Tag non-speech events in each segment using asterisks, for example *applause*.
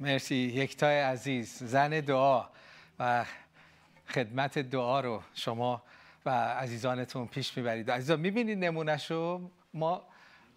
مرسی. یکتای عزیز زن دعا و خدمت دعا رو شما و عزیزانتون پیش می‌برید. عزیزان می‌بینید نمونهشو؟ ما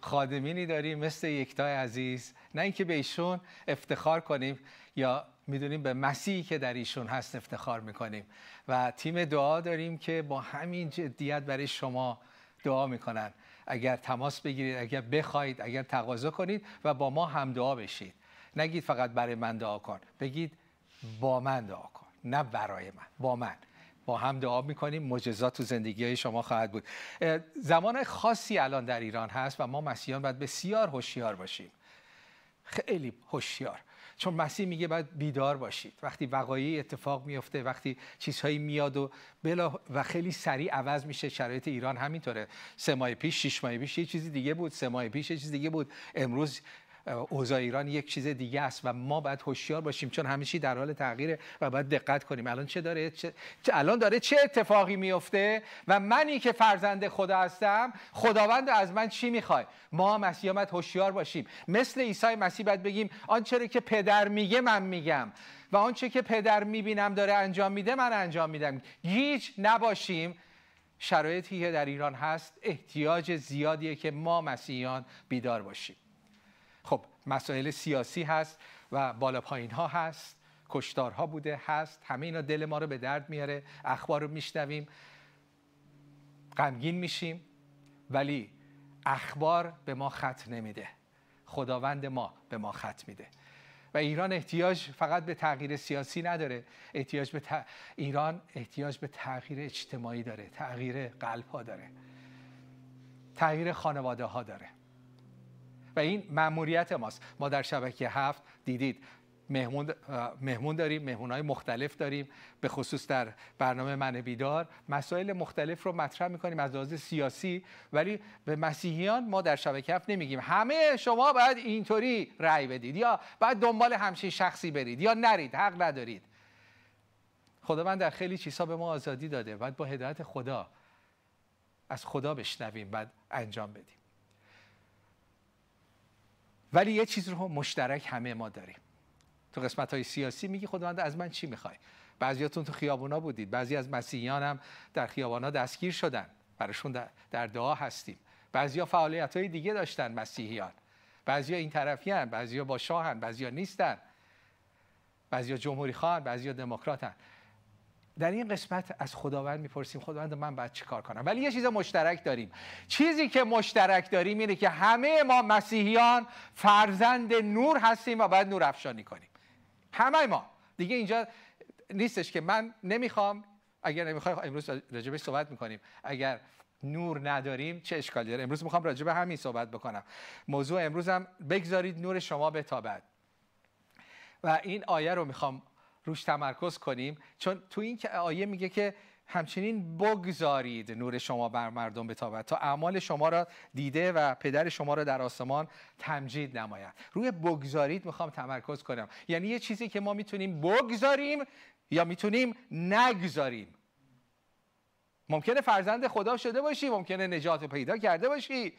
خادمینی داریم مثل یکتای عزیز. نه اینکه به ایشون افتخار کنیم یا می‌دونیم به مسیحی که در ایشون هست افتخار می‌کنیم. و تیم دعا داریم که با همین جدیت برای شما دعا می‌کنن. اگر تماس بگیرید اگر بخواید اگر تقاضا کنید و با ما هم دعا بشید. نگید فقط برای من دعا کن. بگید با من دعا کن. نه برای من با من. با هم دعا می‌کنیم. معجزات تو زندگی های شما خواهد بود. زمان خاصی الان در ایران هست و ما مسیحیان باید بسیار هوشیار باشیم. خیلی هوشیار. چون مسیح میگه باید بیدار باشید. وقتی وقایعی اتفاق میفته وقتی چیزهایی میاد و بلا و خیلی سریع عوض میشه شرایط ایران همینطوره. سه ماه پیش شش ماه پیش یه چیزی دیگه بود. سه ماه پیش یه چیز دیگه بود. امروز اوضاع ایران یک چیز دیگه است و ما باید هوشیار باشیم چون همیشه در حال تغییره و باید دقت کنیم. الان چه داره؟ چه... الان داره چه اتفاقی میفته و منی که فرزند خدا هستم خداوند از من چی می‌خوای؟ ما مسیحیان هوشیار باشیم. مثل عیسی مسیح باید بگیم آنچه که پدر میگه من میگم و آنچه که پدر می‌بینم داره انجام میده من انجام میدم. هیچ نباشیم. شرایطی که در ایران هست احتیاج زیادیه که ما مسیحیان بیدار باشیم. خب مسائل سیاسی هست و بالا پایین ها هست کشتارها بوده هست. همه اینا دل ما رو به درد میاره اخبار رو میشنویم. غمگین میشیم ولی اخبار به ما خط نمیده. خداوند ما به ما خط میده. و ایران احتیاج فقط به تغییر سیاسی نداره. احتیاج به ایران احتیاج به تغییر اجتماعی داره تغییر قلب ها داره تغییر خانواده ها داره. و این مأموریت ماست. ما در شبکه هفت دیدید مهمون, مهمون داریم مهمون های مختلف داریم. به خصوص در برنامه من بیدار مسائل مختلف رو مطرح می‌کنیم از لحاظ سیاسی. ولی به مسیحیان ما در شبکه هفت نمیگیم. همه شما باید اینطوری رأی بدید. یا باید دنبال همچین شخصی برید. یا نرید. حق ندارید. خداوند در خیلی چیزها به ما آزادی داده. باید با هدایت خدا از خدا بشنویم. بعد انجام بدیم. ولی یه چیز رو مشترک همه ما داریم. تو قسمت های سیاسی میگی خداوند از من چی می‌خوای؟ بعضیاتون تو خیابونا بودید. بعضی از مسیحیان هم در خیابانا دستگیر شدن. براشون در دعا هستیم. بعضیا فعالیت های دیگه داشتن مسیحیان. بعضیا این طرفی هن بعضیا با شاهن بعضیا نیستن. بعضیا جمهوری خواهن بعضیا دموکراتن. در این قسمت از خداوند می‌پرسیم خداوند من باید چی کار کنم؟ ولی یه چیز مشترک داریم. چیزی که مشترک داریم اینه که همه ما مسیحیان فرزند نور هستیم و باید نور افشانی کنیم. همه ما. دیگه اینجا نیستش که من نمی‌خوام اگر نمی‌خوای امروز راجبش صحبت می‌کنیم. اگر نور نداریم چه اشکالی داره؟ امروز می‌خوام راجب همین صحبت بکنم. موضوع امروزم بگذارید نور شما بتابد. و این آیه رو می‌خوام روش تمرکز کنیم. چون تو این که آیه میگه که همچنین بگذارید نور شما بر مردم بتابد تا اعمال شما را دیده و پدر شما را در آسمان تمجید نماید. روی بگذارید می‌خوام تمرکز کنم. یعنی یه چیزی که ما می‌تونیم بگذاریم یا می‌تونیم نگذاریم. ممکنه فرزند خدا شده باشی ممکنه نجات پیدا کرده باشی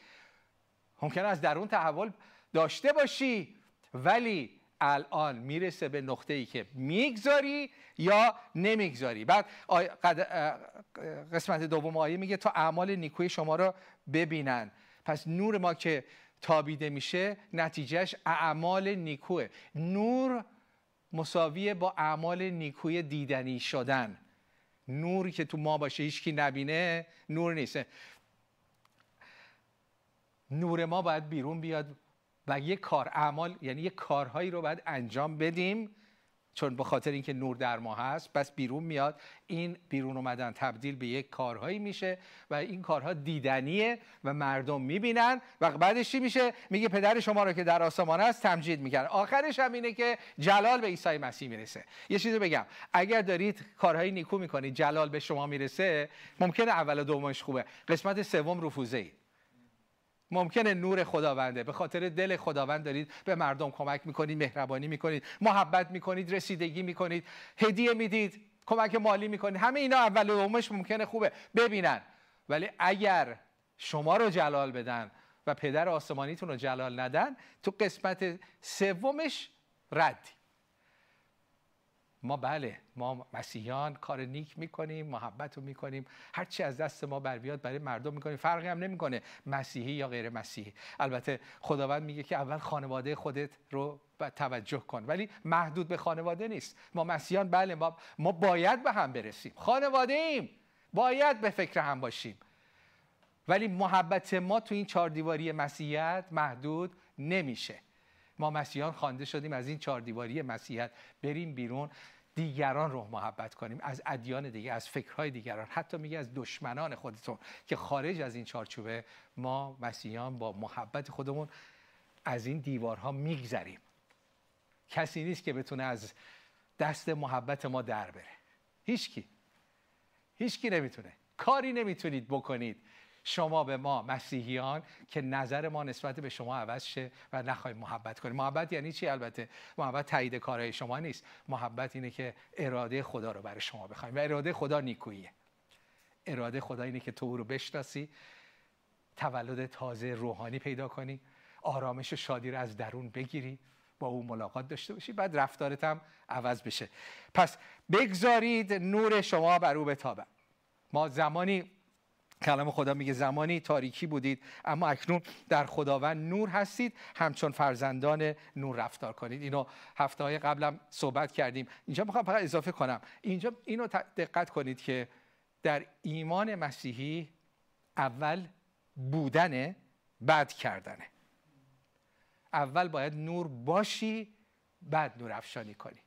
ممکنه از درون تحول داشته باشی ولی الان می‌رسه به نقطه ای که می‌گذاری یا نمی‌گذاری. بعد قسمت دوم آیه میگه تا اعمال نیکوی شما را ببینن پس نور ما که تابیده میشه نتیجهش اعمال نیکوه. نور مساویه با اعمال نیکوی دیدنی شدن. نوری که تو ما باشه هیچکی نبینه نور نیست. نور ما باید بیرون بیاد. و یک کار اعمال یعنی یک کارهایی رو باید انجام بدیم چون به خاطر اینکه نور در ما هست بس بیرون میاد. این بیرون اومدن تبدیل به یک کارهایی میشه و این کارها دیدنیه و مردم می‌بینن. و بعدش چی میشه؟ میگه پدر شما رو که در آسمان است تمجید می‌کرد. آخرش هم اینه که جلال به عیسی مسیح می‌رسه. یه چیزی بگم. اگر دارید کارهای نیکو می‌کنید جلال به شما می‌رسه ممکنه اول و دومش خوبه. قسمت سوم رفوزه ممکنه نور خداونده. به خاطر دل خداوند دارید به مردم کمک می‌کنید مهربانی می‌کنید محبت می‌کنید رسیدگی می‌کنید. هدیه می‌دید کمک مالی می‌کنید. همه اینا اول و دومش ممکنه خوبه. ببینن. ولی اگر شما رو جلال بدن و پدر آسمانیتون رو جلال ندن تو قسمت سومش ردی. ما بله ما مسیحیان کار نیک می‌کنیم محبت رو می‌کنیم. هر چی از دست ما بر بیاد برای مردم می‌کنیم. فرقی هم نمی‌کنه مسیحی یا غیر مسیحی. البته خداوند میگه که اول خانواده خودت رو توجه کن. ولی محدود به خانواده نیست. ما مسیحیان بله ما, ما باید به هم برسیم. خانواده ایم باید به فکر هم باشیم. ولی محبت ما تو این چهار دیواری مسیحیت محدود نمیشه. ما مسیحیان خوانده شدیم از این چهار دیواری مسیحیت بریم بیرون. دیگران رو محبت کنیم از ادیان دیگه از فکرهای دیگران حتی میگه از دشمنان خودتون که خارج از این چارچوبه ما مسیحیان با محبت خودمون از این دیوارها میگذریم. کسی نیست که بتونه از دست محبت ما در بره. هیچکی. هیچکی نمی‌تونه. کاری نمی‌تونید بکنید. شما به ما مسیحیان که نظر ما نسبت به شما عوض شه و نخواهیم محبت کنیم. محبت یعنی چی؟ البته محبت تایید کارهای شما نیست. محبت اینه که اراده خدا رو برای شما بخوایم. و اراده خدا نیکوییه. اراده خدا اینه که تو رو بشناسی تولد تازه روحانی پیدا کنی آرامش و شادی رو از درون بگیری با او ملاقات داشته باشی بعد رفتارت هم عوض بشه. پس بگذارید نور شما بر او بتابه ما زمانی کلام خدا میگه زمانی تاریکی بودید اما اکنون در خداوند نور هستید همچون فرزندان نور رفتار کنید. اینو هفته های قبلم صحبت کردیم. اینجا می‌خوام فقط اضافه کنم. اینجا اینو دقت کنید که در ایمان مسیحی اول بودن بعد کردنه. اول باید نور باشی بعد نور افشانی کنی.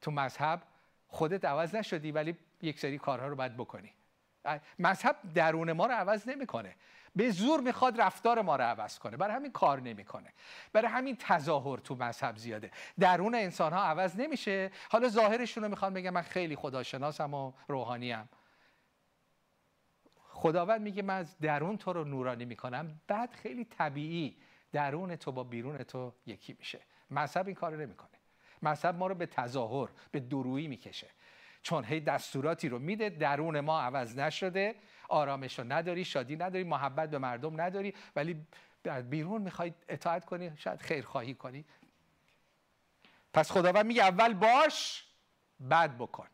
تو مذهب خودت عوض نشدی ولی یک سری کارها رو باید بکنی. مذهب درون ما رو عوض نمی‌کنه. به زور می‌خواد رفتار ما رو عوض کنه. برای همین کار نمی‌کنه. برای همین تظاهر تو مذهب زیاده. درون انسان ها عوض نمیشه. حالا ظاهرشون رو می‌خوان بگم من خیلی خداشناسم و روحانیم. خداوند میگه من از درون تو رو نورانی می‌کنم. بعد خیلی طبیعی درون تو با بیرون تو یکی میشه. مذهب این کار نمی‌کنه. مذهب ما رو به تظاهر به درویی می‌کشه. چون هی دستوراتی رو میده درون ما عوض نشده آرامش رو نداری شادی نداری محبت به مردم نداری ولی بیرون می‌خوای اطاعت کنی شاید خیرخواهی کنی. پس خداوند میگه اول باش بعد بکن.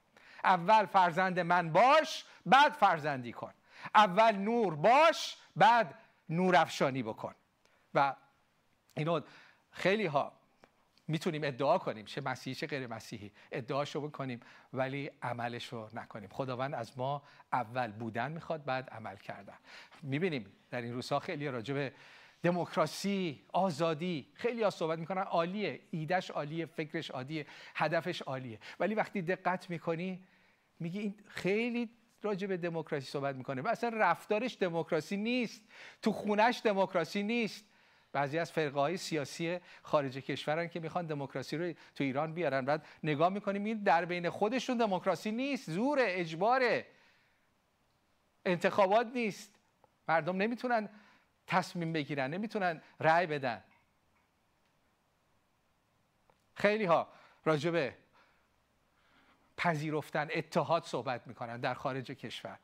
اول فرزند من باش بعد فرزندی کن. اول نور باش بعد نور افشانی بکن. و اینو خیلی ها می‌تونیم ادعا کنیم. چه مسیحی چه غیر مسیحی. ادعاشو بکنیم ولی عملش رو نکنیم. خداوند از ما اول بودن می‌خواد بعد عمل کردن. می‌بینیم در این روزها خیلی راجع به دموکراسی آزادی خیلی ها صحبت می‌کنن. عالیه. ایدش عالیه فکرش عالیه هدفش عالیه. ولی وقتی دقت می‌کنی میگی این خیلی راجع به دموکراسی صحبت می‌کنه. و اصلا رفتارش دموکراسی نیست. تو خونش دموکراسی نیست. بعضی از فرقه های سیاسی خارج کشورن که می‌خوان دموکراسی رو تو ایران بیارن. بعد نگاه می‌کنیم این در بین خودشون دموکراسی نیست زور اجباره. انتخابات نیست. مردم نمی‌تونن تصمیم بگیرن نمی‌تونن رأی بدن. خیلی ها راجبه پذیرفتن اتحاد صحبت می‌کنن در خارج کشور.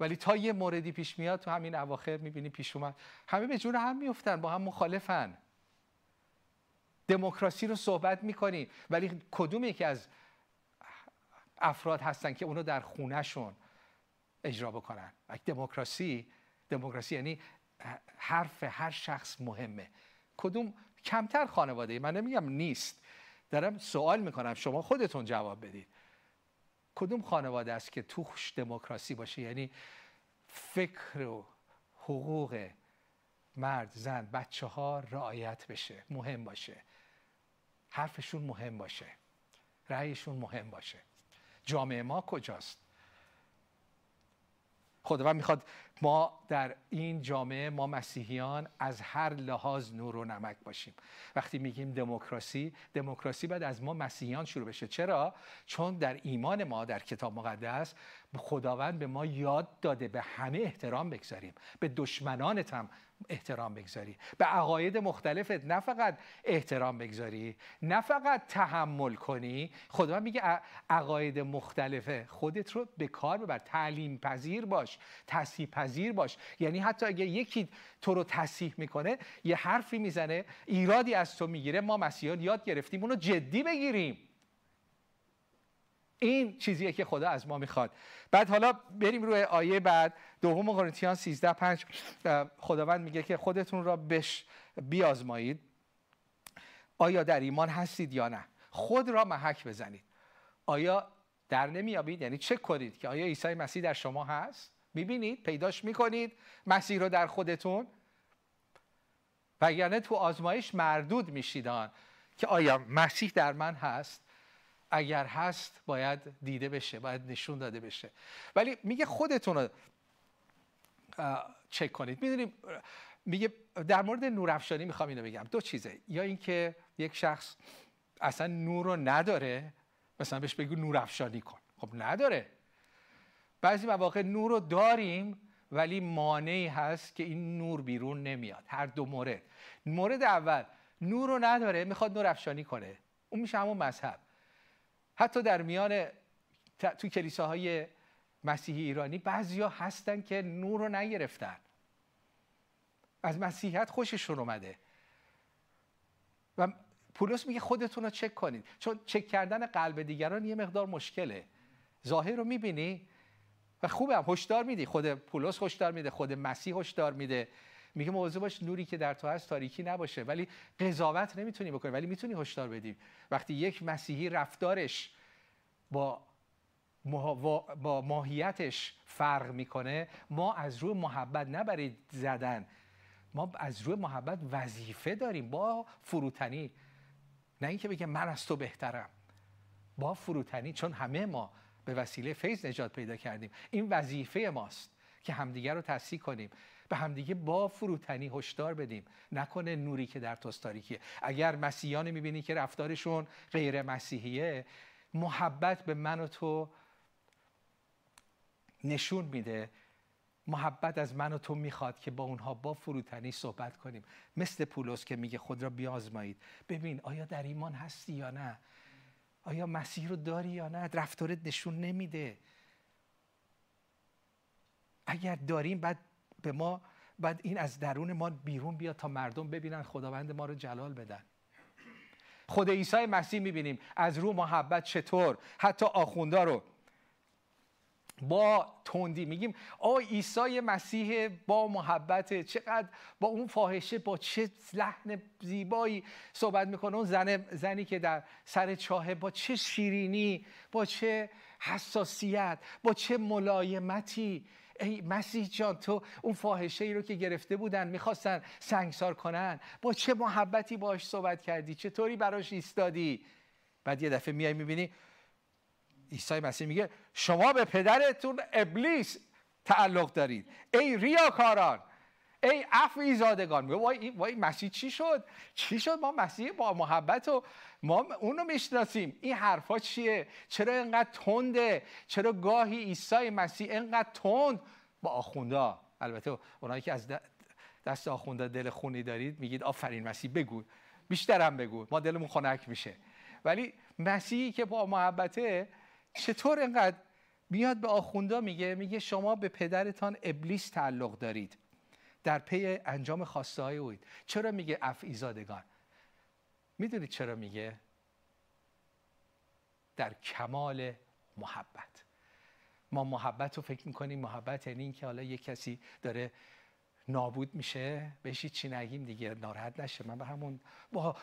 ولی تا یه موردی پیش میاد تو همین اواخر می‌بینی پیش اومد. همه به جون هم میفتن با هم مخالفن. دموکراسی رو صحبت می‌کنی ولی کدوم یکی از افراد هستن که اونو در خونهشون اجرا بکنن؟ دموکراسی دموکراسی یعنی حرف هر شخص مهمه. کدوم؟ کمتر خانواده. من نمیگم نیست. دارم سوال می‌کنم شما خودتون جواب بدید. کدوم خانواده است که توش دموکراسی باشه؟ یعنی فکر و حقوق مرد زن بچه ها رعایت بشه مهم باشه. حرفشون مهم باشه. رأیشون مهم باشه. جامعه ما کجاست؟ خداوند می‌خواد ما در این جامعه ما مسیحیان از هر لحاظ نور و نمک باشیم. وقتی میگیم دموکراسی دموکراسی باید از ما مسیحیان شروع بشه. چرا؟ چون در ایمان ما در کتاب مقدس خداوند به ما یاد داده به همه احترام بگذاریم. به دشمنانت هم احترام بگذاری. به عقاید مختلفت نه فقط احترام بگذاری نه فقط تحمل کنی. خدا میگه عقاید مختلفه. خودت رو به کار ببر. تعلیم پذیر باش تصحیح پذیر باش. یعنی حتی اگه یکی تو رو تصحیح می‌کنه یه حرفی می‌زنه ایرادی از تو می‌گیره ما مسیحیان یاد گرفتیم اونو جدی بگیریم. این چیزیه که خدا از ما می‌خواد. بعد حالا بریم روی آیه بعد دوم قرنتیان 13 5 خداوند میگه که خودتون را بش بیازمایید. آیا در ایمان هستید یا نه؟ خود را محک بزنید. آیا در نمیابید؟ یعنی چک کنید که آیا عیسی مسیح در شما هست؟ می‌بینید؟ پیداش می‌کنید؟ مسیح رو در خودتون؟ وگرنه تو آزمایش مردود میشیدان که آیا مسیح در من هست؟ اگر هست باید دیده بشه باید نشون داده بشه. ولی میگه خودتون رو چک کنید. می‌دونیم میگه در مورد نورافشانی می‌خوام اینو بگم. دو چیزه. یا اینکه یک شخص اصلا نور رو نداره مثلا بهش بگو نورافشانی کن. خب نداره. بعضی مواقع نور رو داریم ولی مانعی هست که این نور بیرون نمیاد. هر دو مورد. مورد اول نور رو نداره می‌خواد نور افشانی کنه. اون میشه همون مذهب. حتی در میان تو کلیساهای مسیحی ایرانی بعضیا هستن که نور رو نگرفتن. از مسیحیت خوششون اومده. و پولس میگه خودتون رو چک کنید. چون چک کردن قلب دیگران یه مقدار مشکله. ظاهر رو می‌بینی و خوبه هم. هشدار میدی. خود پولس هشدار میده خود مسیح هشدار میده. میگه موضوع باش نوری که در تو هست تاریکی نباشه. ولی قضاوت نمی‌تونی بکنی ولی می‌تونی هشدار بدی. وقتی یک مسیحی رفتارش با با ماهیتش فرق می‌کنه ما از روی محبت نبرید زدن ما از روی محبت وظیفه داریم. با فروتنی. نه اینکه بگه من از تو بهترم. با فروتنی چون همه ما به وسیله فیض نجات پیدا کردیم. این وظیفه ماست که همدیگه رو تصحیح کنیم. به همدیگه با فروتنی هشدار بدیم. نکنه نوری که در توست تاریکیه اگر مسیحیان می‌بینی که رفتارشون غیر مسیحیه محبت به من و تو نشون میده. محبت از من و تو می‌خواد که با اونها با فروتنی صحبت کنیم. مثل پولس که میگه خود را بیازمایید. ببین آیا در ایمان هستی یا نه؟ آیا مسیح رو داری یا نه؟ رفتارت نشون نمیده. اگر داریم بعد به ما بعد این از درون ما بیرون بیاد تا مردم ببینن خداوند ما رو جلال بدن. خود عیسی مسیح می‌بینیم از رو محبت چطور؟ حتی آخوندا رو با تندی میگیم آ عیسی مسیح با محبت چقدر با اون فاحشه با چه لحن زیبایی صحبت می‌کنه. اون زن زنی که در سر چاهه با چه شیرینی با چه حساسیت با چه ملایمتی ای مسیح جان تو اون فاحشه ای رو که گرفته بودن می‌خواستن سنگسار کنن. با چه محبتی باش صحبت کردی؟ چطوری براش ایستادی؟ بعد یه دفعه میای می‌بینی عیسی مسیح میگه شما به پدرتون ابلیس تعلق دارید. ای ریاکاران ای عفو زادگان میگه وای وای مسیح چی شد؟ چی شد؟ ما مسیح با محبت و ما اونو می‌شناسیم. این حرفا چیه؟ چرا اینقدر تنده؟ چرا گاهی عیسی مسیح اینقدر تند؟ با آخوندا البته اونایی که از دست آخوندا دل خونی دارید میگید آفرین مسیح بگو. بیشترم بگو. ما دلمون خنک میشه. ولی مسیحی که با محبته چطور اینقدر میاد به آخوندا میگه؟ میگه شما به پدرتان ابلیس تعلق دارید. در پی انجام خواسته های اوید. چرا میگه اف ایزادگان؟ می‌دونید چرا میگه؟ در کمال محبت. ما محبت رو فکر می‌کنیم. محبت یعنی اینکه حالا یه کسی داره نابود میشه بهش چی نگیم دیگه ناراحت نشه. من به همون با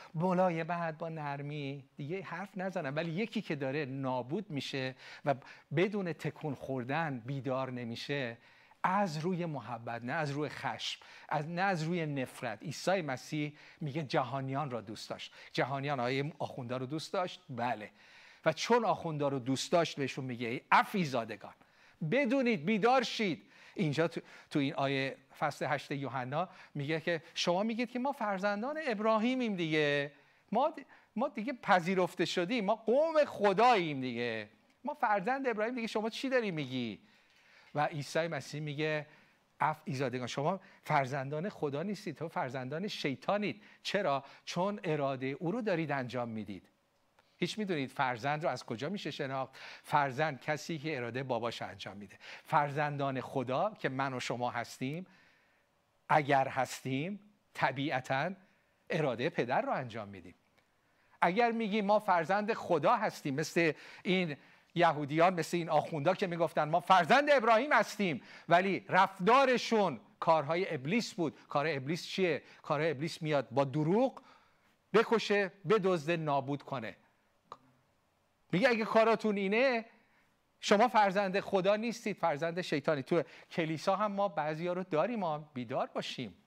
بعد با نرمی دیگه حرف نزنم. ولی یکی که داره نابود میشه و بدون تکون خوردن بیدار نمیشه از روی محبت نه از روی خشم از نه از روی نفرت. عیسی مسیح میگه جهانیان را دوست داشت. جهانیان آیه آخوندا رو دوست داشت؟ بله. و چون آخوندا رو دوست داشت بهشون میگه افی زادگان. بدونید بیدار شید. اینجا تو, تو این آیه فصل هشت یوحنا میگه که شما میگید که ما فرزندان ابراهیمیم دیگه. ما ما دیگه پذیرفته شدیم. ما قوم خداییم دیگه. ما فرزند ابراهیم دیگه. شما چی داری میگی؟ و عیسی مسیح میگه اف ایزادگان شما فرزندان خدا نیستید تو فرزندان شیطانید. چرا؟ چون اراده او رو دارید انجام می‌دید. هیچ می‌دونید فرزند رو از کجا میشه شناخت. فرزند کسی که اراده باباش انجام میده. فرزندان خدا که من و شما هستیم اگر هستیم طبیعتا اراده پدر رو انجام میدیم. اگر میگیم ما فرزند خدا هستیم مثل این یهودیان مثل این آخوندا که می‌گفتن ما فرزند ابراهیم هستیم ولی رفتارشون کارهای ابلیس بود. کار ابلیس چیه؟ کار ابلیس میاد با دروغ بکشه بدزده نابود کنه. میگه اگه کاراتون اینه شما فرزند خدا نیستید فرزند شیطانی. تو کلیسا هم ما بعضی ها رو داریم ما بیدار باشیم.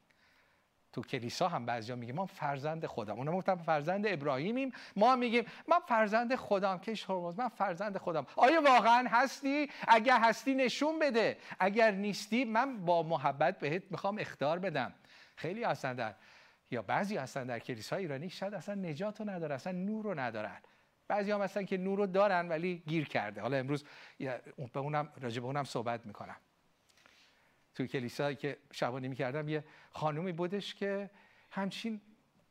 تو کلیسا هم بعضیا میگه ما فرزند خودم. اونا گفتن فرزند ابراهیمیم ما میگیم من فرزند خودم. که من فرزند خودم. آیا واقعا هستی؟ اگر هستی نشون بده. اگر نیستی من با محبت بهت می‌خوام اختار بدم. خیلی هستن در یا بعضی هستن در کلیسای ایرانی شاید اصلا نجات رو ندارن اصلا نور رو ندارن. بعضی هم هستن که نور رو دارن ولی گیر کرده. حالا امروز به اونم راجع به اونم صحبت می‌کنم. توی کلیسایی که شبانی می‌کردم یه خانومی بودش که همچین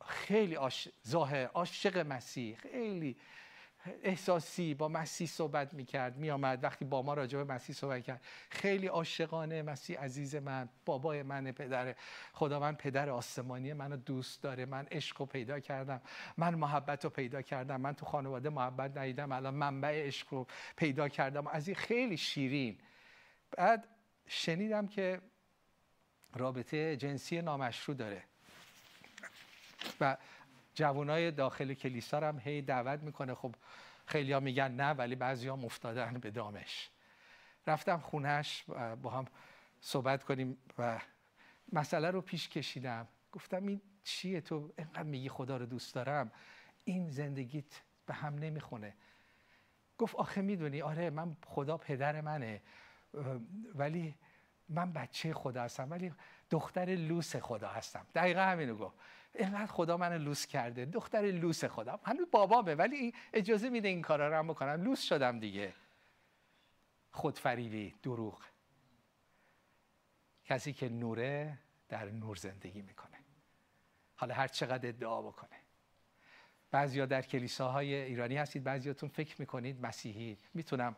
خیلی آش... ظاهر عاشق مسیح خیلی احساسی با مسیح صحبت می‌کرد میآمد وقتی با ما راجع به مسیح صحبت کرد. خیلی عاشقانه مسیح عزیز من بابای من پدر من پدر آسمانی منو دوست داره. من عشق رو پیدا کردم. من محبت رو پیدا کردم. من تو خانواده محبت ندیدم. الان منبع عشق رو پیدا کردم. از این خیلی شیرین. بعد شنیدم که رابطه جنسی نامشروع داره. و جوانای داخل کلیسا هم هی دعوت می‌کنه. خب خیلی ها میگن نه ولی بعضی ها مفتادن به دامش. رفتم خونش با هم صحبت کنیم و مسئله رو پیش کشیدم. گفتم این چیه تو؟ اینقدر میگی خدا رو دوست دارم. این زندگیت به هم نمی‌خونه. گفت آخه می‌دونی آره من خدا پدر منه. ولی من بچه خدا هستم ولی دختر لوس خدا هستم. دقیقا همینو گفت. اینقدر خدا من لوس کرده. دختر لوس خدا. هنوز بابامه ولی اجازه میده این کارا رو هم بکنم. لوس شدم دیگه. خودفریبی دروغ. کسی که نوره در نور زندگی می‌کنه. حالا هر چقدر ادعا بکنه. بعضیا در کلیساهای ایرانی هستید بعضیاتون فکر می‌کنید مسیحی. می‌تونم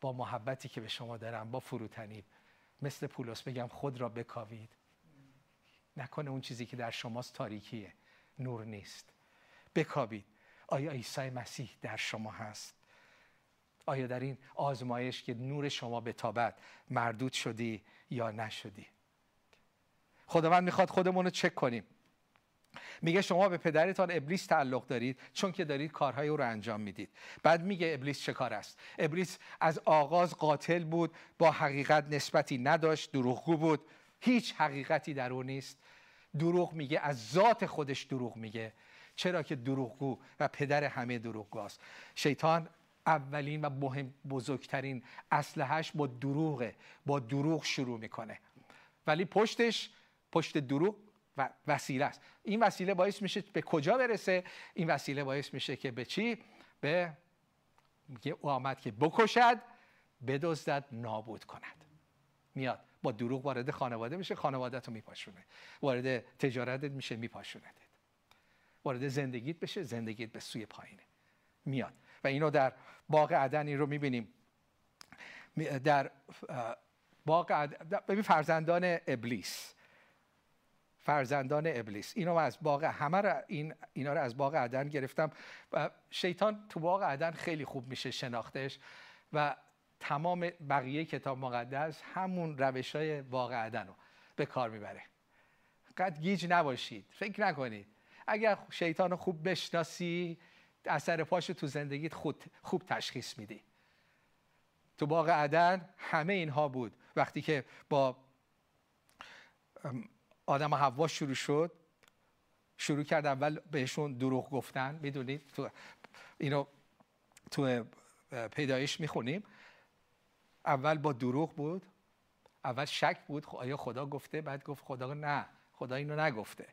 با محبتی که به شما دارم با فروتنی. مثل پولس بگم خود را بکاوید. نکنه اون چیزی که در شماست تاریکیه نور نیست. بکاوید. آیا عیسی مسیح در شما هست؟ آیا در این آزمایش که نور شما به تابت مردود شدی یا نشدی؟ خداوند می‌خواد خودمون رو چک کنیم. میگه شما به پدرتان ابلیس تعلق دارید چون که دارید کارهای او رو انجام می‌دید. بعد میگه ابلیس چه کار است؟ ابلیس از آغاز قاتل بود با حقیقت نسبتی نداشت دروغگو بود. هیچ حقیقتی در او نیست. دروغ میگه از ذات خودش دروغ میگه. چرا که دروغگو و پدر همه دروغگوست شیطان اولین و مهم بزرگترین اسلحهش با دروغه با دروغ شروع می‌کنه. ولی پشتش پشت دروغ و وسیله است. این وسیله باعث میشه به کجا برسه؟ این وسیله باعث میشه که به چی؟ به میگه او آمد که بکشد بدزدد نابود کند. میاد. با دروغ وارد خانواده میشه خانواده تو میپاشونه. وارد تجارتت میشه میپاشونه وارد زندگیت بشه زندگیت به سوی پایینه. میاد. و اینو در باغ عدن این رو می‌بینیم. در باغ عدن ببین فرزندان ابلیس. فرزندان ابلیس. اینو از باغ همه را این اینا رو از باغ عدن گرفتم. و شیطان تو باغ عدن خیلی خوب میشه شناختش و تمام بقیه کتاب مقدس همون روش های باغ عدن رو به کار می‌بره. قد گیج نباشید. فکر نکنید. اگر شیطان رو خوب بشناسی اثر پاشو تو زندگیت خود خوب تشخیص میدی. تو باغ عدن همه اینها بود. وقتی که با آدم و حوا شروع شد. شروع کرد اول بهشون دروغ گفتن. می‌دونید؟ تو اینو تو پیدایش می‌خونیم. اول با دروغ بود. اول شک بود آیا خدا گفته؟ بعد گفت خدا نه. خدا اینو نگفته.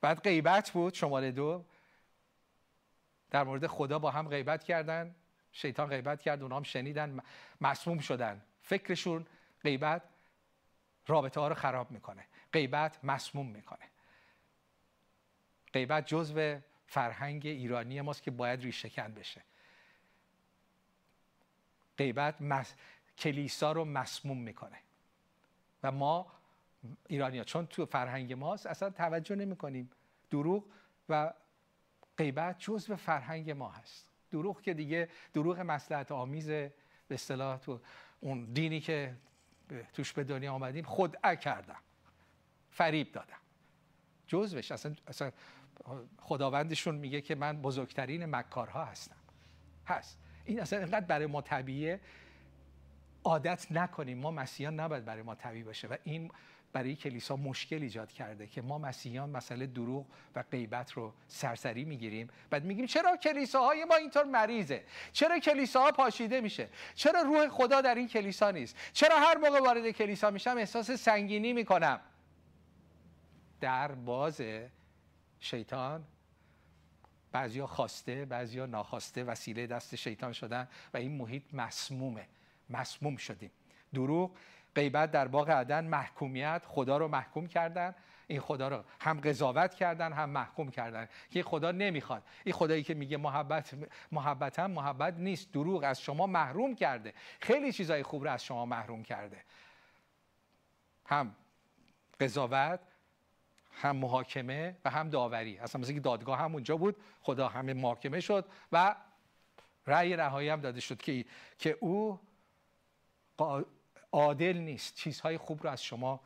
بعد غیبت بود شماره دو. در مورد خدا با هم غیبت کردن. شیطان غیبت کرد اونها هم شنیدن مسموم شدن. فکرشون غیبت رابطه ها رو خراب می‌کنه. غیبت مسموم می‌کنه. غیبت جزو فرهنگ ایرانی ماست که باید ریشهکن بشه. غیبت مس... کلیسا رو مسموم می‌کنه. و ما ایرانی ها چون تو فرهنگ ماست اصلا توجه نمی کنیم دروغ و غیبت جزو فرهنگ ما هست. دروغ که دیگه دروغ مسلحت آمیز به اصطلاح تو اون دینی که توش به دنیا آمدیم خدعه کردم. فریب دادم. جزوش اصلا, اصلا خداوندشون میگه که من بزرگترین مکارها هستم. هست. این اصلا اینقدر برای ما طبیعیه. عادت نکنیم. ما مسیحیان نباید برای ما طبیعی باشه و این برای کلیسا مشکل ایجاد کرده که ما مسیحیان مسئله دروغ و غیبت رو سرسری می‌گیریم. بعد میگیم چرا کلیساهای ما اینطور مریضه؟ چرا کلیساها پاشیده میشه؟ چرا روح خدا در این کلیسا نیست؟ چرا هر موقع وارد کلیسا میشم احساس سنگینی می‌کنم؟ در باز شیطان بعضیا خواسته بعضیا ناخواسته وسیله دست شیطان شدن و این محیط مسمومه. مسموم شدیم. دروغ غیبت در باغ عدن محکومیت خدا رو محکوم کردن. این خدا رو هم قضاوت کردن هم محکوم کردن. که خدا نمی‌خواد. این خدایی که میگه محبت محبت هم محبت نیست دروغ از شما محروم کرده. خیلی چیزای خوب رو از شما محروم کرده. هم قضاوت هم محاکمه و هم داوری. اصلا مثل که دادگاه هم اونجا بود خدا همه محاکمه شد و رأی رهایی هم داده شد که که او عادل نیست. چیزهای خوب رو از شما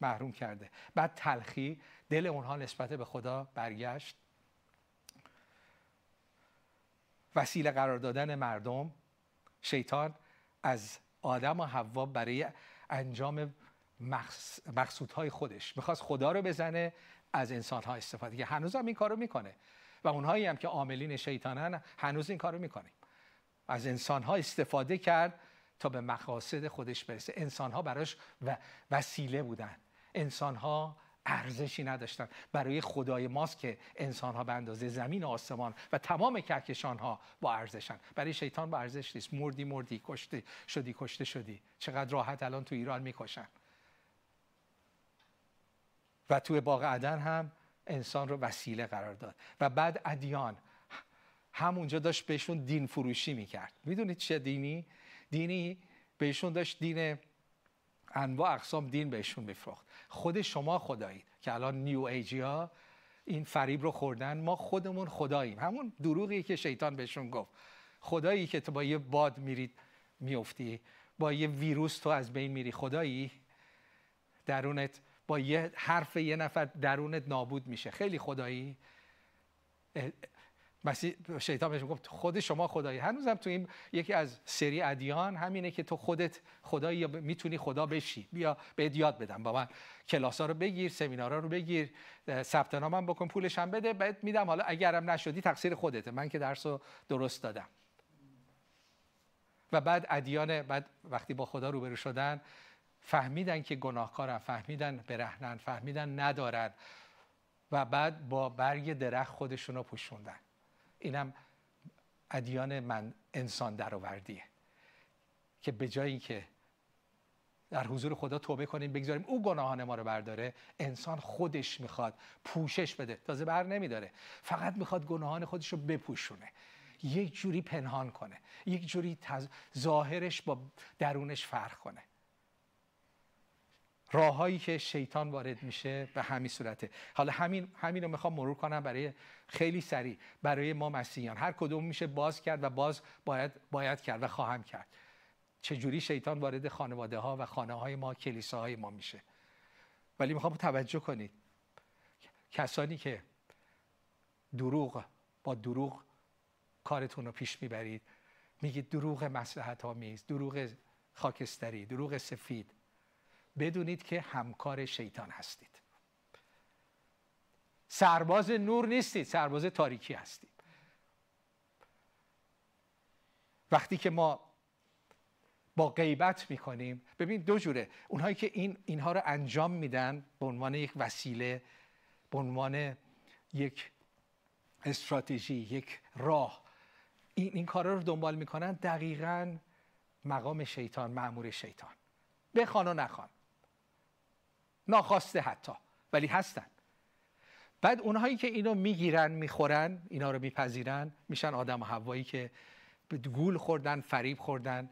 محروم کرده. بعد تلخی دل اونها نسبت به خدا برگشت. وسیله قرار دادن مردم. شیطان از آدم و حوا برای انجام مقصودهای خودش. می‌خواست خدا رو بزنه از انسانها استفاده. که هنوز هم این کارو می‌کنه. و اونهایی هم که عاملین شیطانن هنوز این کارو می‌کنیم از انسانها استفاده کرد تا به مقاصد خودش برسه. انسان ها براش و وسیله بودن. انسان ها ارزشی نداشتن. برای خدای ماست که انسان ها به اندازه زمین و آسمان و تمام کهکشان ها با ارزشن. برای شیطان با ارزش نیست. مردی مردی کشته شدی کشته شدی. چقدر راحت الان تو ایران می‌کشن. و توی باغ عدن هم انسان رو وسیله قرار داد. و بعد ادیان همونجا داشت بهشون دین فروشی می‌کرد. می‌دونید چه دینی؟ دینی بهشون داشت دین انواع اقسام دین بهشون میفروخت. خود شما خدایید که الان نیو ایجی ها این فریب رو خوردن ما خودمون خداییم. همون دروغی که شیطان بهشون گفت. خدایی که تو با یه باد میرید میفتی با یه ویروس تو از بین میری. خدایی درونت با یه حرف یه نفر درونت نابود میشه. خیلی خدایی. مسیح شیطان بهش گفت خود شما خدایی. هنوزم تو این یکی از سری ادیان همینه که تو خودت خدایی یا می‌تونی خدا بشی. بیا به یاد بدم. با من کلاس ها رو بگیر سمینارها رو بگیر ثبت نامم بکن پولش هم بده. بعد میدم حالا اگرم نشدی تقصیر خودته. من که درس رو درست دادم. و بعد ادیان بعد وقتی با خدا روبرو شدن فهمیدن که گناهکارن فهمیدن برهنن فهمیدن ندارن و بعد با برگ درخت خودشون رو پوشوندن. اینم ادیان من انسان درآوردیه که به جایی که در حضور خدا توبه کنیم بگذاریم او گناهان ما رو برداره انسان خودش می‌خواد پوشش بده. تازه بر نمیداره. فقط می‌خواد گناهان خودش رو بپوشونه. یک جوری پنهان کنه. یک جوری ظاهرش با درونش فرق کنه. راههایی که شیطان وارد میشه به همین صورته. حالا همین همین رو می‌خوام مرور کنم برای خیلی سریع. برای ما مسیحیان. هر کدوم میشه باز کرد و باز باید باید کرد و خواهم کرد. چجوری شیطان وارد خانواده ها و خانه های ما کلیساهای ما میشه؟ ولی می‌خوام توجه کنید. کسانی که دروغ با دروغ کارتون رو پیش می‌برید میگید دروغ مسلحت آمیز دروغ خاکستری دروغ سفید. بدونید که همکار شیطان هستید. سرباز نور نیستید سرباز تاریکی هستید. وقتی که ما با غیبت می‌کنیم ببین دو جوره. اونهایی که این اینها رو انجام میدن به عنوان یک وسیله به عنوان یک استراتژی یک راه این, این کارا رو دنبال می‌کنن دقیقا مقام شیطان معمور شیطان. بخوان و نخوان. ناخواسته حتی ولی هستن. بعد اونهایی که اینو می‌گیرن می‌خورن اینا رو میپذیرن میشن آدم و هوایی که گول خوردن فریب خوردن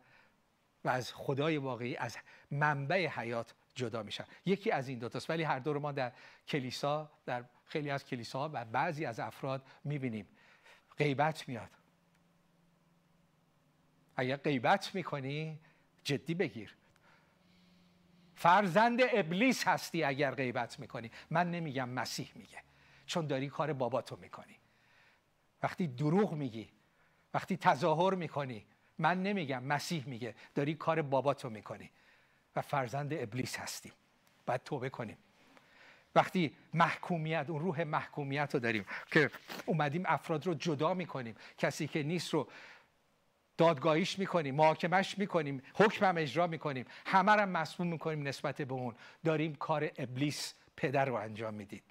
و از خدای واقعی از منبع حیات جدا میشن. یکی از این دوتاست ولی هر دو رو ما در کلیسا در خیلی از کلیساها و بعضی از افراد می‌بینیم. غیبت میاد. اگر غیبت می‌کنی جدی بگیر. فرزند ابلیس هستی اگر غیبت می‌کنی. من نمیگم مسیح میگه. چون داری کار باباتو می‌کنی. وقتی دروغ میگی وقتی تظاهر می‌کنی من نمیگم مسیح میگه. داری کار باباتو می‌کنی. و فرزند ابلیس هستیم. باید توبه کنیم. وقتی محکومیت اون روح محکومیت رو داریم که اومدیم افراد رو جدا می‌کنیم. کسی که نیست رو دادگاهیش می‌کنیم محاکمش می‌کنیم حکمم اجرا می‌کنیم. همه رو مسموم می‌کنیم نسبت به اون. داریم کار ابلیس پدر رو انجام می‌دید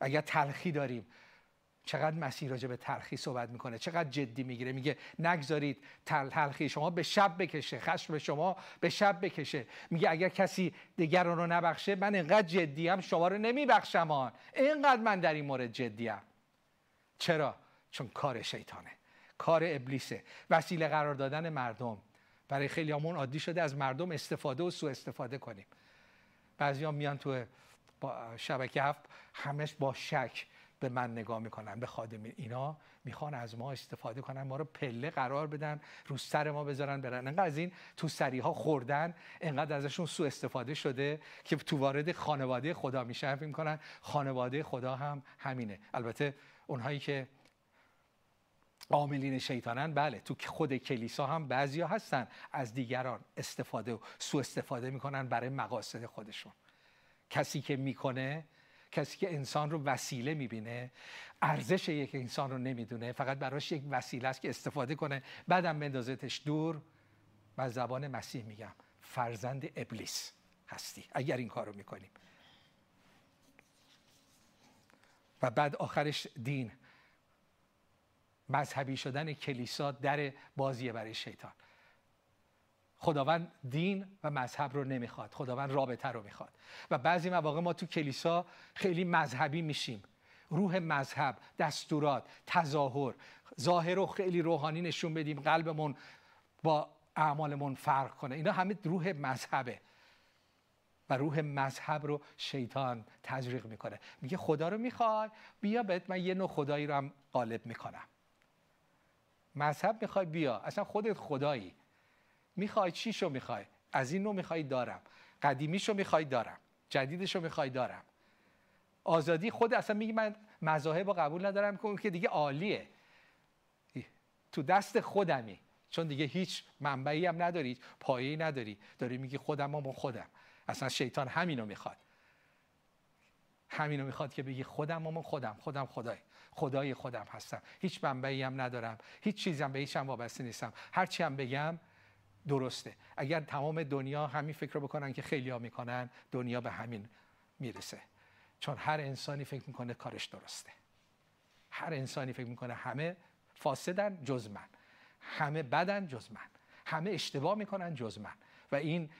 اگر تلخی داریم چقدر مسیح راجع به تلخی صحبت می‌کنه؟ چقدر جدی می‌گیره؟ میگه نگذارید تلخی شما به شب بکشه خشم شما به شب بکشه. میگه اگر کسی دیگران رو نبخشه من اینقدر جدیم شما رو نمیبخشم آن. اینقدر من در این مورد جدیم. چرا؟ چون کار شیطانه. کار ابلیسه. وسیله قرار دادن مردم. برای خیلی همون عادی شده از مردم استفاده و سوء استفاده کنیم. بعضی میان تو شبکه هفت همش با شک به من نگاه می‌کنن به خادم اینا می‌خوان از ما استفاده کنن ما رو پله قرار بدن رو سر ما بذارن برن. انقدر از این تو سری ها خوردن انقدر ازشون سوء استفاده شده که تو وارد خانواده خدا میشن فکر می‌کنن خانواده خدا هم همینه. البته اونهایی که عاملین شیطانن بله تو خود کلیسا هم بعضیا هستن از دیگران استفاده و سوء استفاده می‌کنن برای مقاصد خودشون. کسی که می‌کنه کسی که انسان رو وسیله می‌بینه ارزش یک انسان رو نمی‌دونه فقط براش یک وسیله است که استفاده کنه بعدم بندازتش دور. و زبان مسیح میگم فرزند ابلیس هستی اگر این کار رو می‌کنیم. و بعد آخرش دین. مذهبی شدن کلیسا در بازیه برای شیطان. خداوند دین و مذهب رو نمی‌خواد. خداوند رابطه رو می‌خواد. و بعضی مواقع ما تو کلیسا خیلی مذهبی میشیم. روح مذهب دستورات تظاهر ظاهر رو خیلی روحانی نشون بدیم قلبمون با اعمالمون فرق کنه. اینا همه روح مذهبه. و روح مذهب رو شیطان تزریق می‌کنه. میگه خدا رو می‌خوای بیا بهت من یه نوع خدایی رو هم غالب می‌کنم. مذهب می‌خوای بیا. اصلا خودت خدایی. می‌خوای چیشو می‌خوای؟ از این نوع می‌خوای دارم. قدیمیشو می‌خوای دارم. جدیدشو می‌خوای دارم. آزادی خود اصلا میگی من مذاهب رو قبول ندارم که دیگه عالیه. تو دست خودمی. چون دیگه هیچ منبعی هم نداری پایه‌ای نداری. داری میگی خودم و خودم. اصلا شیطان همینو می‌خواد. همینو می‌خواد که بگی خودم و خودم. خودم خدای. خدای خودم هستم. هیچ منبعی هم ندارم. هیچ چیزی هم به هیچ هم وابسته نیستم. هرچی هم بگم درسته. اگر تمام دنیا همین فکر رو بکنن که خیلی ها می‌کنن دنیا به همین می‌رسه. چون هر انسانی فکر می‌کنه کارش درسته. هر انسانی فکر می‌کنه همه فاسدن جز من. همه بدن جز من. همه اشتباه می‌کنن جز من. و این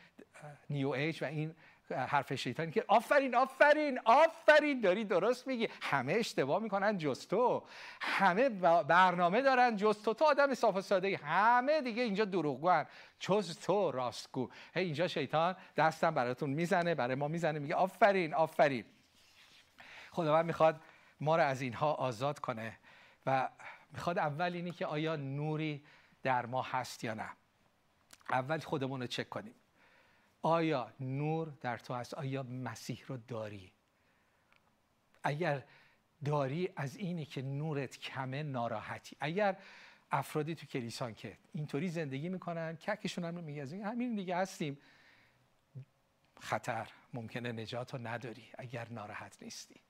نیو ایج و این حرف شیطانی که آفرین آفرین آفرین داری درست میگی. همه اشتباه می‌کنن جز تو. همه برنامه دارن جز تو. تو آدم صاف و ساده همه دیگه اینجا دروغگوان. جز تو راستگو. هی اینجا شیطان دستم براتون می‌زنه برای ما می‌زنه. میگه آفرین آفرین. خداوند می‌خواد ما رو از اینها آزاد کنه و می‌خواد اول اینی که آیا نوری در ما هست یا نه. اول خودمون رو چک کنیم. آیا نور در تو هست؟ آیا مسیح رو داری؟ اگر داری از اینی که نورت کمه ناراحتی. اگر افرادی تو کلیسان که اینطوری زندگی می‌کنن ککشون هم میگه همین دیگه هستیم. خطر ممکنه نجات رو نداری اگر ناراحت نیستی.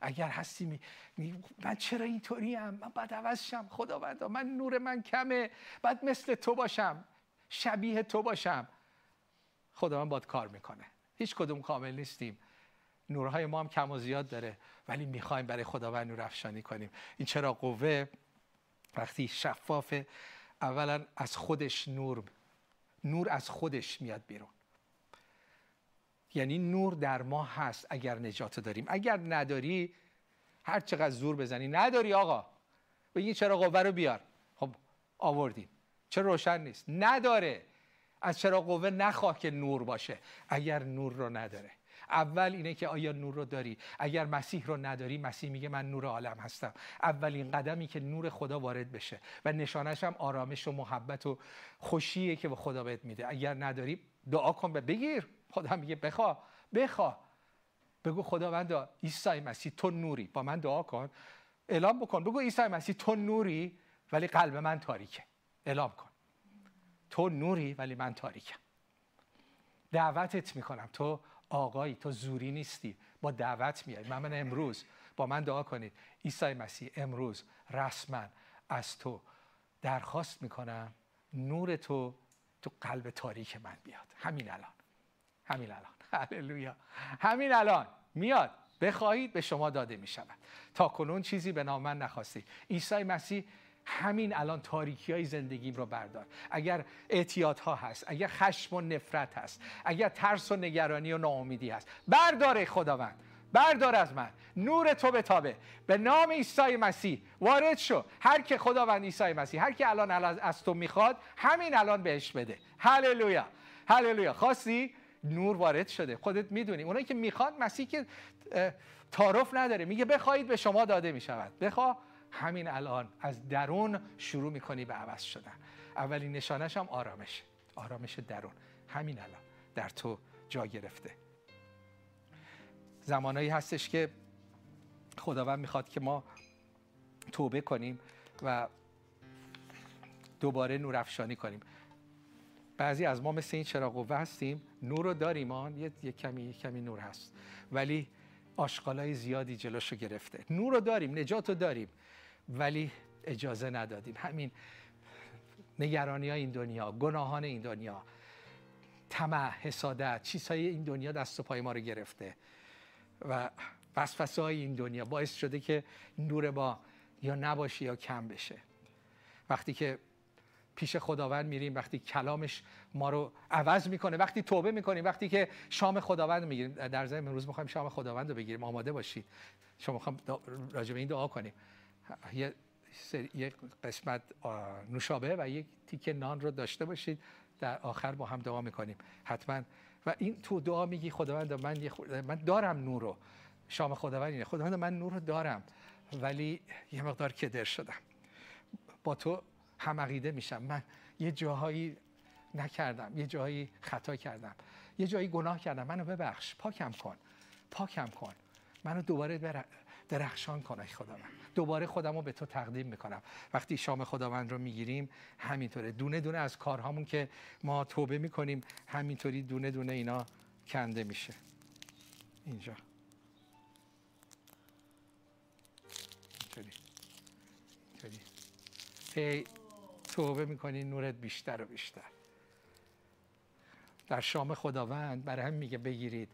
اگر هستی می... من چرا اینطوری هم من باید عوض شم خداوندا من نور من کمه. بعد مثل تو باشم. شبیه تو باشم. خداوند باد کار می‌کنه. هیچ کدوم کامل نیستیم. نورهای ما هم کم و زیاد داره ولی می‌خوایم برای خداوند نور افشانی کنیم. این چرا قوه وقتی شفافه اولا از خودش نور نور از خودش میاد بیرون. یعنی نور در ما هست اگر نجات داریم. اگر نداری هر چقدر زور بزنی نداری آقا. بگی چرا قوه رو بیار. خب آوردیم. چرا روشن نیست؟ نداره. از چرا قوه نخواه که نور باشه. اگر نور رو نداره. اول اینه که آیا نور رو داری؟ اگر مسیح رو نداری مسیح میگه من نور عالم هستم. اولین قدمی که نور خدا وارد بشه. و نشانش هم آرامش و محبت و خوشیه که به خدا بهت میده. اگر نداری دعا کن به بگیر. خدا میگه بخوا. بخوا. بگو خداوند عیسی مسیح تو نوری. با من دعا کن. اعلام بکن. بگو عیسی مسیح تو نوری ولی قلب من تاریکه. اعلام کن. تو نوری ولی من تاریکم. دعوتت می‌کنم. تو آقایی تو زوری نیستی. با دعوت میای. من, من امروز با من دعا کنید. عیسی مسیح امروز رسما از تو درخواست می‌کنم نور تو تو قلب تاریک من بیاد. همین الان. همین الان. *laughs* هللویا. همین الان. میاد. بخواهید به شما داده می شود تا کنون چیزی به نام من نخواستی. عیسی مسیح همین الان تاریکی های زندگیم رو بردار. اگر ها هست اگر خشم و نفرت هست اگر ترس و نگرانی و ناامیدی هست. بردار خداوند بردار از من. نور تو به تابه به نام عیسی مسیح وارد شو. هر که خداوند عیسی مسیح هر که الان از تو می‌خواد همین الان بهش بده. هللویا. هللویا. خواستی؟ نور وارد شده. خودت می‌دونی. اونایی که می‌خواد مسیح که تعارف نداره. میگه بخواهید به شما داده می‌شود. بخوا همین الان از درون شروع می‌کنی به عوض شدن. اولین نشانش هم آرامش. آرامش درون. همین الان در تو جا گرفته. زمانایی هستش که خداوند می‌خواد که ما توبه کنیم و دوباره نور افشانی کنیم. بعضی از ما مثل این چراغ قوه هستیم؟ نور رو داریم آن. یه،, یه کمی یه کمی نور هست. ولی آشغالای زیادی جلوشو گرفته. نور رو داریم نجات رو داریم. ولی اجازه ندادیم. همین نگرانی های این دنیا گناهان این دنیا طمع حسادت چیزهای این دنیا دست و پای ما رو گرفته و وسوسه های این دنیا باعث شده که نور ما یا نباشه یا کم بشه. وقتی که پیش خداوند میریم وقتی کلامش ما رو عوض می‌کنه وقتی توبه می‌کنیم وقتی که شام خداوند می‌گیریم. در ضمن امروز می‌خوایم شام خداوند رو بگیریم. آماده باشید. شما می‌خوام راجع به این دعا کنیم. یه یک قسمت نوشابه و یک تیکه نان رو داشته باشید. در آخر با هم دعا می‌کنیم. حتما. و این تو دعا میگی خداوند من من دارم نور رو. شام خداوند اینه. خداوند من نور رو دارم ولی یه مقدار کدر شدم. با تو هم عقیده میشم. من یه جاهایی نکردم یه جایی خطا کردم یه جایی گناه کردم. منو ببخش پاکم کن پاکم کن. منو دوباره درخشان کن ای خداوند. دوباره خودم رو به تو تقدیم می‌کنم. وقتی شام خداوند رو می‌گیریم همینطوره. دونه دونه از کارهامون که ما توبه می‌کنیم همینطوری دونه دونه اینا کنده میشه. اینجا. هی توبه می‌کنی نورت بیشتر و بیشتر. در شام خداوند برای هم میگه بگیرید.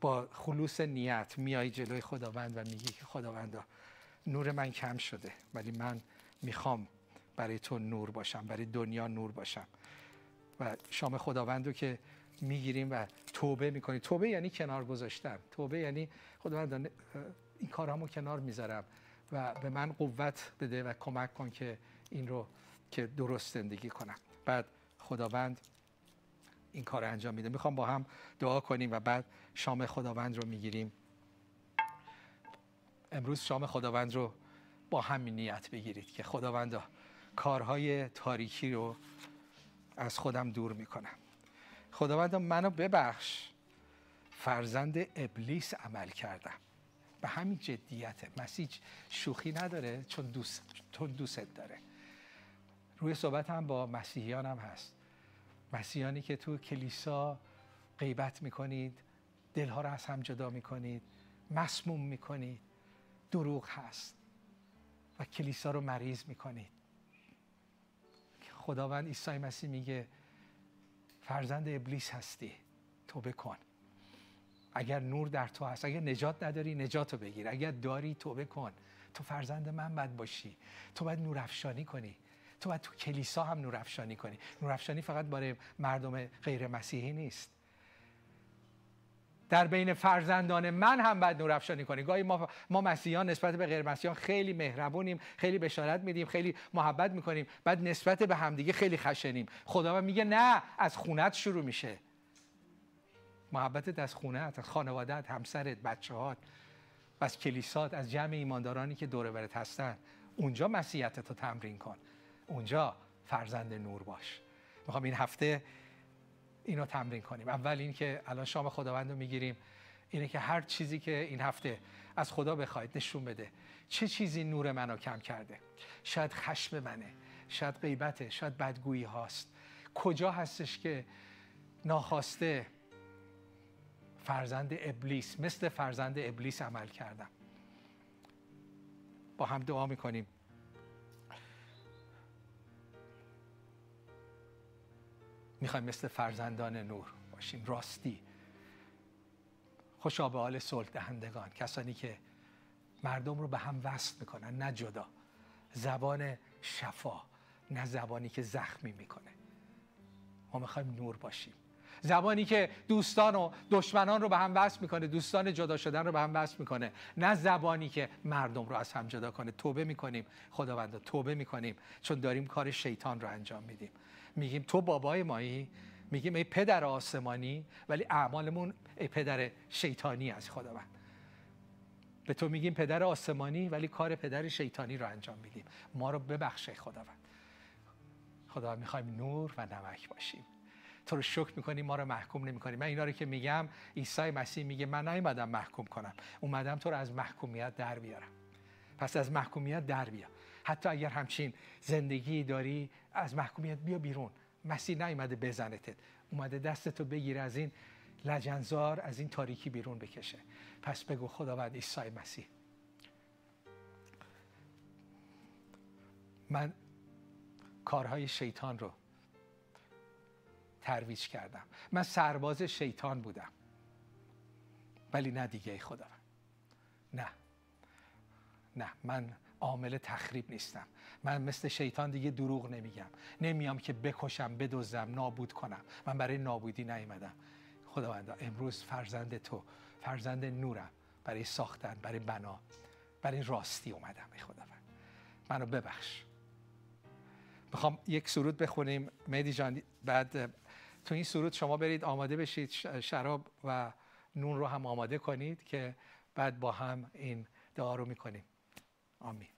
با خلوص نیت میای جلوی خداوند و میگی که خداوندا نور من کم شده ولی من می‌خوام برای تو نور باشم برای دنیا نور باشم. و شام خداوند رو که می‌گیریم و توبه می‌کنیم. توبه یعنی کنار گذاشتن. توبه یعنی خداوند این کارامو کنار می‌ذارم و به من قوت بده و کمک کن که این رو که درست زندگی کنم. بعد خداوند این کار انجام میده. می‌خوام با هم دعا کنیم و بعد شام خداوند رو می‌گیریم. امروز شام خداوند رو با همین نیت بگیرید که خداوند کارهای تاریکی رو از خودم دور می‌کنم. خداوند منو ببخش. فرزند ابلیس عمل کردم. به همین جدیته مسیح شوخی نداره چون دوست چون دوست داره. روی صحبت هم با مسیحیان هم هست. مسیحیانی که تو کلیسا غیبت می‌کنید دلها رو از هم جدا می‌کنید مسموم می‌کنید. دروغ هست و کلیسا رو مریض می‌کنید. خداوند عیسی مسیح میگه فرزند ابلیس هستی توبه کن اگر نور در تو هست اگر نجات نداری نجات رو بگیر. اگر داری توبه کن تو فرزند من باید باشی. تو باید نور افشانی کنی. تو باید تو کلیسا هم نور افشانی کنی. نور افشانی فقط برای مردم غیر مسیحی نیست. در بین فرزندان من هم باید نور افشانی کنی. گاهی ما ما مسیحیان نسبت به غیر مسیحیان خیلی مهربونیم خیلی بشارت میدیم خیلی محبت می‌کنیم بعد نسبت به همدیگه خیلی خشنیم. خدا میگه نه از خونت شروع میشه. محبتت از خونه از خانوادت همسرت بچه از کلیسات از جمع ایماندارانی که دور برت هستن. اونجا مسیحیت رو تمرین کن. اونجا فرزند نور باش. می‌خوام این هفته اینو تمرین کنیم. اول این که الان شام خداوند رو می‌گیریم. اینه که هر چیزی که این هفته از خدا بخواید نشون بده. چه چیزی نور منو کم کرده؟ شاید خشم منه. شاید غیبته. شاید بدگویی هاست. کجا هستش که ناخواسته فرزند ابلیس مثل فرزند ابلیس عمل کردم؟ با هم دعا می‌کنیم. می‌خوایم مثل فرزندان نور باشیم راستی. خوشا به حال صلح دهندگان کسانی که مردم رو به هم وصل می‌کنن نه جدا. زبان شفا نه زبانی که زخمی می‌کنه. ما می‌خوایم نور باشیم. زبانی که دوستان و دشمنان رو به هم وصل می‌کنه دوستان جدا شدن رو به هم وصل می‌کنه. نه زبانی که مردم رو از هم جدا کنه. توبه می‌کنیم. خداوندا توبه می‌کنیم. چون داریم کار شیطان رو انجام میدیم. میگیم تو بابای مایی میگیم ای پدر آسمانی ولی اعمالمون ای پدر شیطانی از خداوند. به تو میگیم پدر آسمانی ولی کار پدر شیطانی رو انجام میدیم. ما رو ببخشه خداوند. خدا می‌خوایم نور و نمک باشیم. تو رو شکر می‌کنیم ما رو محکوم نمی‌کنیم. من اینا رو که میگم عیسی مسیح میگه من نیومدم محکوم کنم. اومدم تو رو از محکومیت در بیارم. پس از محکومیت در بیا حتی اگر همچین زندگی داری از محکومیت بیا بیرون. مسیح نیومده بزنتت. اومده دستتو بگیره از این لجنزار از این تاریکی بیرون بکشه. پس بگو خداوند عیسی مسیح. من کارهای شیطان رو ترویج کردم. من سرباز شیطان بودم. ولی نه دیگه خداوند. نه. نه. من عامل تخریب نیستم. من مثل شیطان دیگه دروغ نمیگم. نمیام که بکشم بدزدم نابود کنم. من برای نابودی نیومدم. خداوندا امروز فرزند تو فرزند نورم. برای ساختن برای بنا برای راستی اومدم ای خداوند. منو ببخش. می‌خوام یک سرود بخونیم. مهدی جان بعد تو این سرود شما برید آماده بشید. شراب و نون رو هم آماده کنید که بعد با هم این دعا رو می‌کنیم. آمین.